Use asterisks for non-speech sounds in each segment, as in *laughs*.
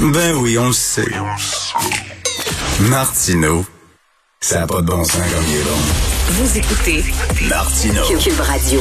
Ben oui, on le sait. Martineau, ça n'a pas de bon sens comme il est bon. Vous écoutez Martineau. Cube Radio.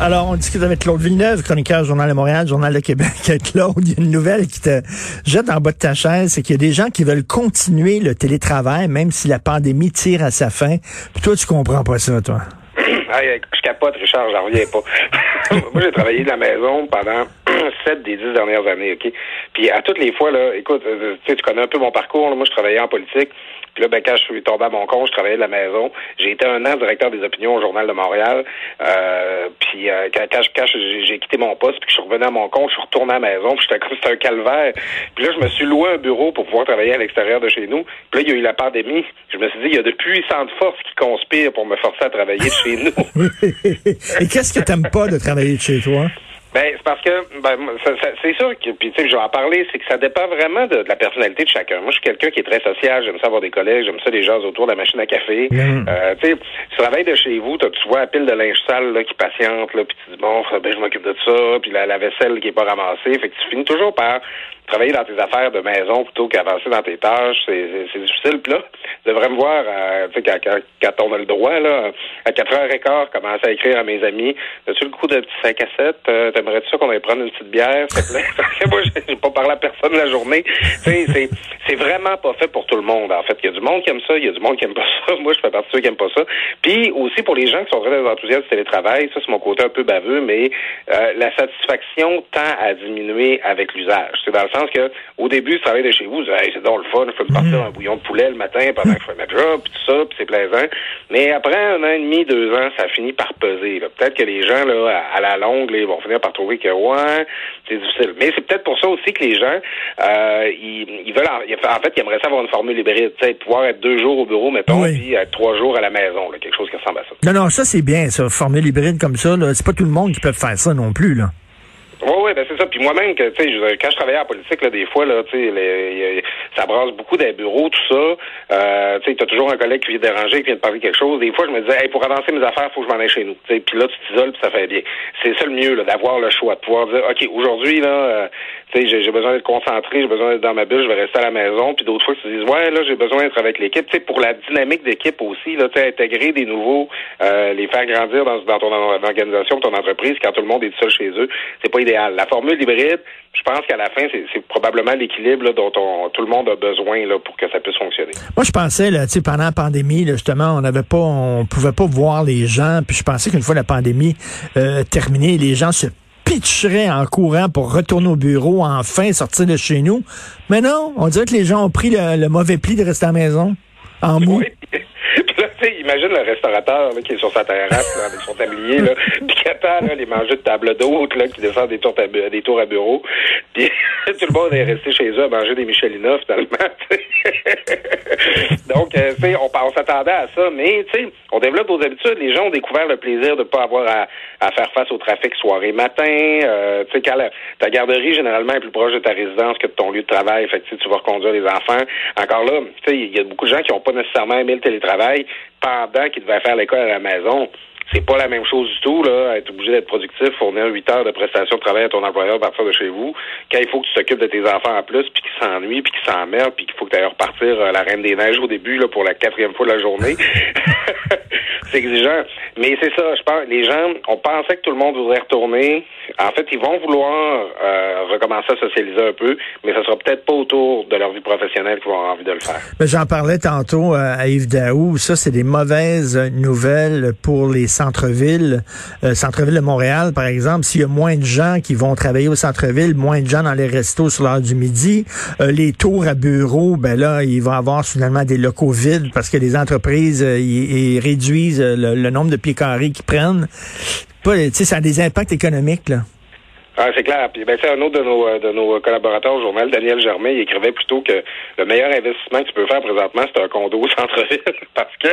Alors, on discute avec Claude Villeneuve, chroniqueur Journal de Montréal, Journal de Québec. *laughs* Claude, il y a une nouvelle qui te jette en bas de ta chaise, c'est qu'il y a des gens qui veulent continuer le télétravail, même si la pandémie tire à sa fin. Puis toi, tu comprends pas ça, toi. Je capote, Richard, j'en reviens pas. *laughs* Moi, j'ai travaillé de la maison pendant *coughs* sept des dix dernières années, OK? Puis à toutes les fois, là, écoute, euh, tu sais, tu connais un peu mon parcours. là. Moi, je travaillais en politique. Puis là, ben, quand je suis tombé à mon compte, je travaillais de la maison. J'ai été un an directeur des opinions au Journal de Montréal. Euh, puis euh, quand, j'ai quitté mon poste, puis que je suis revenu à mon compte, je suis retourné à la maison, puis j'étais comme c'était un calvaire. Puis là, je me suis loué un bureau pour pouvoir travailler à l'extérieur de chez nous. Puis là, il y a eu la pandémie. Je me suis dit, il y a de puissantes forces qui conspirent pour me forcer à travailler de chez nous. *laughs* Et qu'est-ce que t'aimes pas de travailler de chez toi? Ben, c'est parce que ben, moi, ça- ça- c'est sûr que puis tu sais, je vais en parler, c'est que ça dépend vraiment de, de la personnalité de chacun. Moi, je suis quelqu'un qui est très social, j'aime ça avoir des collègues, j'aime ça les gens autour de la machine à café. Mhm. Euh, tu sais, tu travailles de chez vous, t'as- tu vois la pile de linge sale là, qui patiente, là, puis tu dis bon, ben je m'occupe de ça, puis la, la vaisselle qui est pas ramassée, fait que tu finis toujours par travailler dans tes affaires de maison plutôt qu'avancer dans tes tâches, c'est c'est- c'est difficile. Puis là, tu devrais me voir, euh, tu sais, quand, quand, quand on a le droit, là, à 4h15, commencer à écrire à mes amis, as-tu le coup de petit 5 à 7? Euh, T'aimerais-tu ça qu'on aille prendre une petite bière, s'il te plaît? *laughs* Moi, j'ai pas parlé à personne la journée. C'est vraiment pas fait pour tout le monde, en fait. Il y a du monde qui aime ça, il y a du monde qui aime pas *laughs* ça. Moi, je fais partie de ceux qui aiment pas ça. Puis aussi, pour les gens qui sont très enthousiastes du télétravail, ça, c'est mon côté un peu baveux, mais euh, la satisfaction tend à diminuer avec l'usage. C'est dans le sens que au début, tu travailles de chez vous, Hey, c'est donc le fun, je peux me partir un bouillon de poulet le matin pendant que je fais ma job, puis tout ça, puis c'est plaisant. Mais après un an et demi, deux ans, ça finit par peser. Peut-être que les gens, là, à, la longue, ils vont finir par trouver que ouais, c'est difficile. Mais c'est peut-être pour ça aussi que les gens, euh, ils, ils veulent, en, en fait, ils aimeraient ça avoir une formule hybride, tu sais, pouvoir être deux jours au bureau, mettons, Oui. puis être trois jours à la maison, là, quelque chose qui ressemble à ça. Non, non, ça c'est bien, ça, formule hybride comme ça. C'est pas tout le monde qui peut faire ça non plus, là. Oui, oui, ben c'est ça. Puis moi-même, que tu sais, je- quand je travaillais en politique, là, des fois, là, les- y- ça brasse beaucoup des bureaux, tout ça. Euh, tu t'as toujours un collègue qui vient te déranger, qui vient te parler quelque chose. Des fois, je me disais, hey, pour avancer mes affaires, faut que je m'en aille chez nous. Tu sais, puis là, tu t'isoles, puis ça fait bien. C'est ça le mieux, là, d'avoir le choix, de pouvoir dire, ok, aujourd'hui, là, euh, j'ai j'ai besoin d'être concentré, j'ai besoin d'être dans ma bulle, je vais rester à la maison. Puis d'autres fois, tu te dis, ouais, là, j'ai besoin d'être avec l'équipe. Tu pour la dynamique d'équipe aussi, là, tu intégrer des nouveaux, euh, les faire grandir dans, ton organisation, ton entreprise, quand tout le monde est seul chez eux, c'est pas idéal. La formule hybride, je pense qu'à la fin, c'est c'est probablement l'équilibre là, dont on- tout le monde a besoin là, pour que ça puisse fonctionner. Moi, je pensais, là, pendant la pandémie, là, justement, on n'avait pas, on pouvait pas voir les gens. Puis je pensais qu'une fois la pandémie euh, terminée, les gens se pitcheraient en courant pour retourner au bureau, enfin sortir de chez nous. Mais non, on dirait que les gens ont pris le, le mauvais pli de rester à la maison, en. Oui. *laughs* Imagine le restaurateur là, qui est sur sa terrasse là, avec son tablier, là, *laughs* puis qui attend là, les manger de table d'hôte là, qui descendent des tours, des tours à bureau. *laughs* Puis tout le monde est resté chez eux à manger des Michelina finalement. Donc, euh, tu sais, on, on s'attendait à ça, mais tu sais, on développe nos habitudes. Les gens ont découvert le plaisir de pas avoir à, à faire face au trafic soirée-matin. Euh, tu sais, quand la- ta garderie généralement est plus proche de ta résidence que de ton lieu de travail, fait que tu vas reconduire les enfants. Encore là, tu sais, il y a beaucoup de gens qui n'ont pas nécessairement aimé le télétravail pendant qu'ils devaient faire l'école à la maison. C'est pas la même chose du tout, là, être obligé d'être productif, fournir 8 heures de prestation de travail à ton employeur à partir de chez vous, quand il faut que tu t'occupes de tes enfants en plus, puis qu'ils s'ennuient, puis qu'ils s'emmerdent, puis qu'il faut que tu ailles repartir euh, la Reine des Neiges au début, là, pour la quatrième fois de la journée. *laughs* c'est exigeant. Mais c'est ça, je pense, les gens, on pensait que tout le monde voudrait retourner. En fait, ils vont vouloir euh, recommencer à socialiser un peu, mais ça sera peut-être pas autour de leur vie professionnelle qu'ils vont avoir envie de le faire. J'en parlais tantôt euh, à Yves Daou. Ça, c'est des mauvaises nouvelles pour les centres-villes. Euh, centre-ville de Montréal, par exemple, s'il y a moins de gens qui vont travailler au centre-ville, moins de gens dans les restos sur l'heure du midi, euh, les tours à bureaux, ben là, il va y avoir finalement des locaux vides parce que les entreprises euh, ils- ils réduisent euh, le, le nombre de pieds carrés qu'ils prennent. Pas, ça a des impacts économiques, là. Ah, c'est clair. Puis ben, un autre de nos, euh, de nos collaborateurs au journal, Daniel Germain, il écrivait plutôt que le meilleur investissement que tu peux faire présentement, c'est un condo au centre-ville. *laughs* Parce que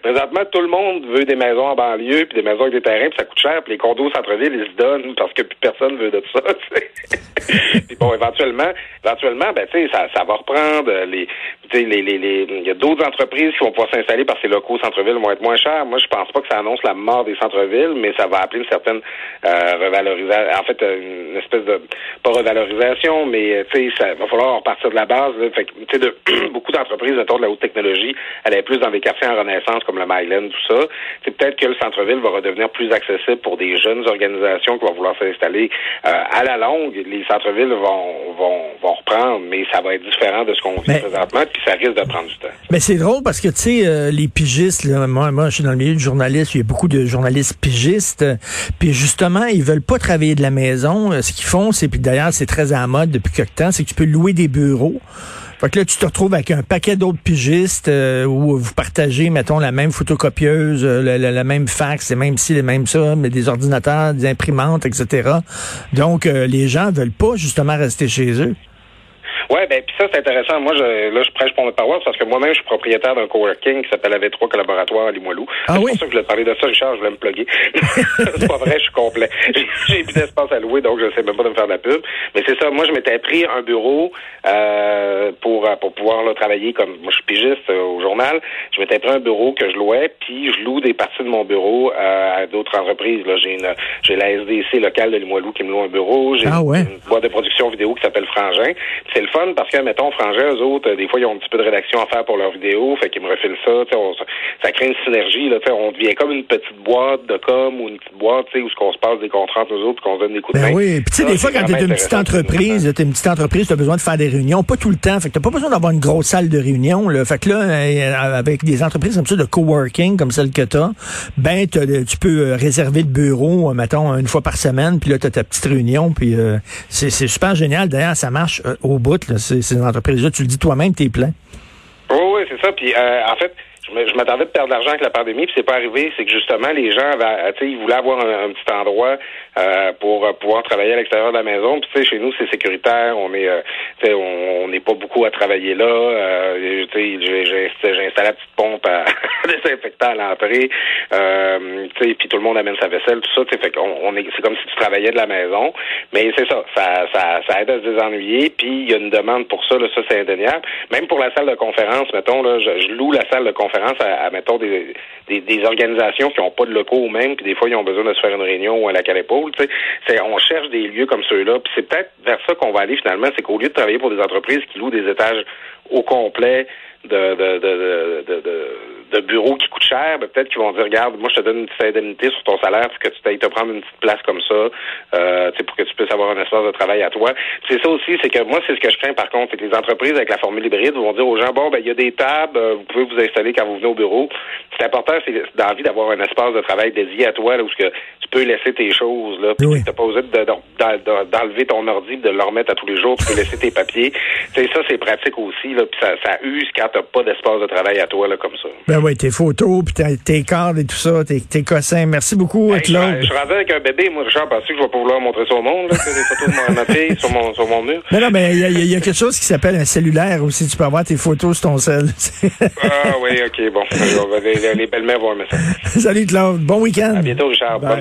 présentement, tout le monde veut des maisons en banlieue, puis des maisons avec des terrains, puis ça coûte cher, puis les condos au centre-ville, ils se donnent parce que plus personne veut de ça. *laughs* *laughs* puis bon, éventuellement, éventuellement, ben tu sais, ça, ça va reprendre les. Tu sais, les, les, les, il y a d'autres entreprises qui vont pouvoir s'installer parce que les locaux au centre-ville vont être moins chers. Moi, je pense pas que ça annonce la mort des centres-villes, mais ça va appeler une certaine euh, revalorisation. En fait, une espèce de pas revalorisation, mais euh, tu sais, ça va falloir repartir de la base. Là. Fait tu sais, de *clears throat* beaucoup d'entreprises autour de la haute technologie allaient plus dans des quartiers en renaissance comme le Myland, tout ça. C'est peut-être que le centre-ville va redevenir plus accessible pour des jeunes organisations qui vont vouloir s'installer. Euh, à la longue, les centres-villes vont, vont, vont reprendre, mais ça va être différent de ce qu'on vit présentement, puis ça risque de prendre du temps. Mais c'est drôle parce que tu sais, euh, les pigistes, là, moi, moi, je suis dans le milieu du journaliste, il y a beaucoup de journalistes pigistes, puis justement, ils veulent pas travailler de la maison. Ce qu'ils font, c'est puis d'ailleurs, c'est très à la mode depuis quelque temps, c'est que tu peux louer des bureaux. Fait que là, tu te retrouves avec un paquet d'autres pigistes euh, où vous partagez, mettons, la même photocopieuse, euh, la, même fax, les mêmes ci, les mêmes ça, mais des ordinateurs, des imprimantes, etc. Donc, euh, les gens veulent pas justement rester chez eux. Ouais, ben puis ça c'est intéressant. Moi, je, là, je prêche pour notre paroisse parce que moi-même, je suis propriétaire d'un coworking qui s'appelle AV3 Collaboratoire à Limoilou. Ah c'est oui? pour ça que je voulais te parler de ça, Richard, je voulais me plugger. *laughs* c'est pas vrai, je suis complet. *laughs* J'ai plus d'espace à louer, donc je sais même pas de me faire de la pub. Mais c'est ça, moi je m'étais pris un bureau euh, pour pour pouvoir là, travailler comme moi je suis pigiste euh, au journal. Je m'étais pris un bureau que je louais, puis je loue des parties de mon bureau euh, à d'autres entreprises. Là, j'ai une j'ai la SDC locale de Limoilou qui me loue un bureau. J'ai ah ouais? une boîte de production vidéo qui s'appelle Frangin. C'est le fun parce que mettons Frangin, eux autres, des fois ils ont un petit peu de rédaction à faire pour leurs vidéos, fait qu'ils me refilent ça. On, ça crée une synergie. Là, on devient comme une petite boîte de com ou une petite boîte où ce qu'on se passe des contrats entre nous autres, qu'on se donne des coups de ben main. oui, puis tu sais, des fois, quand t'es une petite entreprise, t'es une petite entreprise, t'as besoin de faire des réunions, pas tout le temps. Fait que t'as pas besoin d'avoir une grosse salle de réunion. Là. Fait que là, euh, avec des entreprises comme ça de coworking, comme celle que t'as, ben tu peux euh, réserver le bureau, euh, mettons, une fois par semaine, puis là, t'as ta petite réunion, puis euh, c'est super génial. D'ailleurs, ça marche euh, au bout, là, ces, ces entreprises-là. Tu le dis toi-même, t'es plein. Oui, oui, c'est ça. Puis euh, en fait, je m'attendais de perdre de l'argent avec la pandémie, puis c'est pas arrivé. C'est que justement, les gens avaient, ils voulaient avoir un, petit endroit euh, pour euh, pouvoir travailler à l'extérieur de la maison. Puis tu sais, chez nous, c'est sécuritaire. On est, euh, on n'est pas beaucoup à travailler là. Euh, tu sais, j'ai installé la petite pompe à *laughs* désinfectant à l'entrée. Euh, tu sais, puis tout le monde amène sa vaisselle, tout ça. Tu sais, fait qu'on on est, c'est comme si tu travaillais de la maison. Mais c'est ça, ça, ça, ça aide à se désennuyer. Puis il y a une demande pour ça. Là, ça c'est indéniable. Même pour la salle de conférence, mettons là, je loue la salle de conférence à, à mettons, des, des, organisations qui n'ont pas de locaux même, puis des fois, ils ont besoin de se faire une réunion ou à la épaule. On cherche des lieux comme ceux-là, puis c'est peut-être vers ça qu'on va aller finalement, c'est qu'au lieu de travailler pour des entreprises qui louent des étages au complet de, de de bureaux qui coûtent cher, ben, peut-être qu'ils vont dire, regarde, moi, je te donne une petite indemnité sur ton salaire pour que tu t'ailles te prendre une petite place comme ça, euh, pour que tu puisses avoir un espace de travail à toi. C'est ça aussi, c'est que moi, c'est ce que je crains, par contre, c'est que les entreprises avec la formule hybride vont dire aux gens, bon, ben, il y a des tables, euh, vous pouvez vous installer quand vous venez au bureau. C'est important, c'est d'envie d'avoir un espace de travail dédié à toi, là, où que tu peux laisser tes choses, là, puis oui. t'as pas besoin d'enlever ton ordi, de le remettre à tous les jours, tu peux laisser tes papiers. C'est ça, c'est pratique aussi, là, puis ça, ça use quand t'as pas d'espace de travail à toi, là, comme ça. Ben oui, tes photos, puis tes cartes et tout ça, tes, tes cossins. Merci beaucoup, hey, Claude. Je, je rendu avec un bébé, moi, Richard, parce que je vais pas vouloir montrer ça au monde, là, des photos de ma fille sur mon, sur mon mur. Mais non, mais il y, y, y, a quelque chose qui s'appelle un cellulaire aussi. Tu peux avoir tes photos sur ton cell. ah oui, OK, bon. Les, les belles-mères vont aimer ça. *laughs* Salut, Claude. Bon week-end. À bientôt, Richard. Bye.